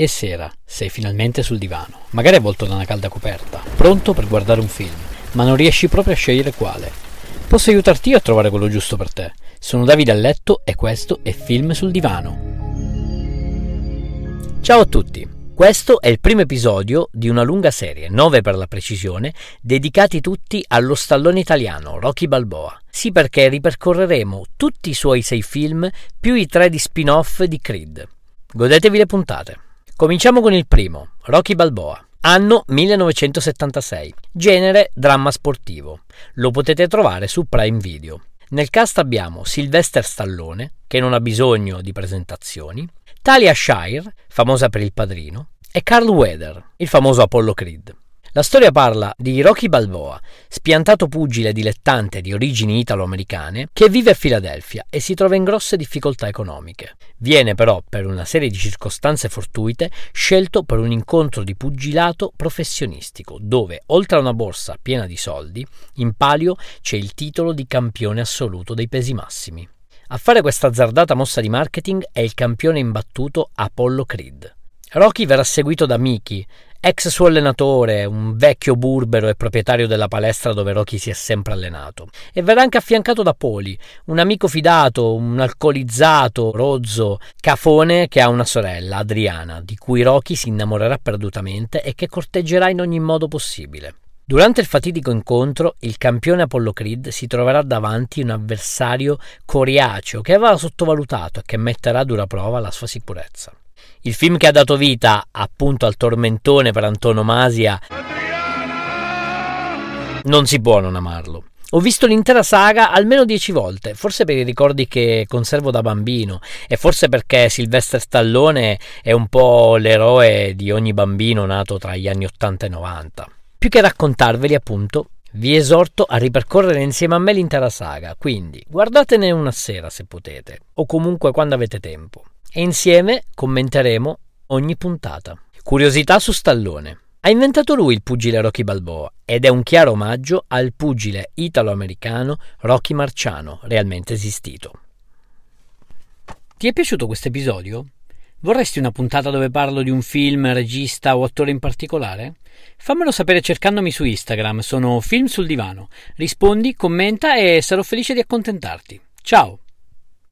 E sera, sei finalmente sul divano, magari avvolto da una calda coperta, pronto per guardare un film, ma non riesci proprio a scegliere quale. Posso aiutarti io a trovare quello giusto per te. Sono Davide a letto e questo è Film sul divano. Ciao a tutti. Questo è il primo episodio di una lunga serie, nove per la precisione, dedicati tutti allo stallone italiano Rocky Balboa. Sì, perché ripercorreremo tutti i suoi sei film più i tre di spin-off di Creed. Godetevi le puntate. Cominciamo con il primo, Rocky Balboa. Anno 1976. Genere dramma sportivo. Lo potete trovare su Prime Video. Nel cast abbiamo Sylvester Stallone, che non ha bisogno di presentazioni, Talia Shire, famosa per il padrino, e Carl Weather, il famoso Apollo Creed. La storia parla di Rocky Balboa, spiantato pugile dilettante di origini italo-americane, che vive a Filadelfia e si trova in grosse difficoltà economiche. Viene però, per una serie di circostanze fortuite, scelto per un incontro di pugilato professionistico, dove, oltre a una borsa piena di soldi, in palio c'è il titolo di campione assoluto dei pesi massimi. A fare questa azzardata mossa di marketing è il campione imbattuto Apollo Creed. Rocky verrà seguito da Mickey, ex suo allenatore, un vecchio burbero e proprietario della palestra dove Rocky si è sempre allenato. E verrà anche affiancato da Poli, un amico fidato, un alcolizzato, rozzo, cafone che ha una sorella, Adriana, di cui Rocky si innamorerà perdutamente e che corteggerà in ogni modo possibile. Durante il fatidico incontro, il campione Apollo Creed si troverà davanti un avversario coriaceo che aveva sottovalutato e che metterà a dura prova la sua sicurezza. Il film che ha dato vita appunto al tormentone per antonomasia. Non si può non amarlo. Ho visto l'intera saga almeno dieci volte, forse per i ricordi che conservo da bambino e forse perché Sylvester Stallone è un po' l'eroe di ogni bambino nato tra gli anni 80 e 90. Più che raccontarveli, appunto, vi esorto a ripercorrere insieme a me l'intera saga, quindi guardatene una sera se potete, o comunque quando avete tempo e insieme commenteremo ogni puntata. Curiosità su Stallone. Ha inventato lui il pugile Rocky Balboa ed è un chiaro omaggio al pugile italo-americano Rocky Marciano, realmente esistito. Ti è piaciuto questo episodio? Vorresti una puntata dove parlo di un film, regista o attore in particolare? Fammelo sapere cercandomi su Instagram, sono Film sul Divano. Rispondi, commenta e sarò felice di accontentarti. Ciao!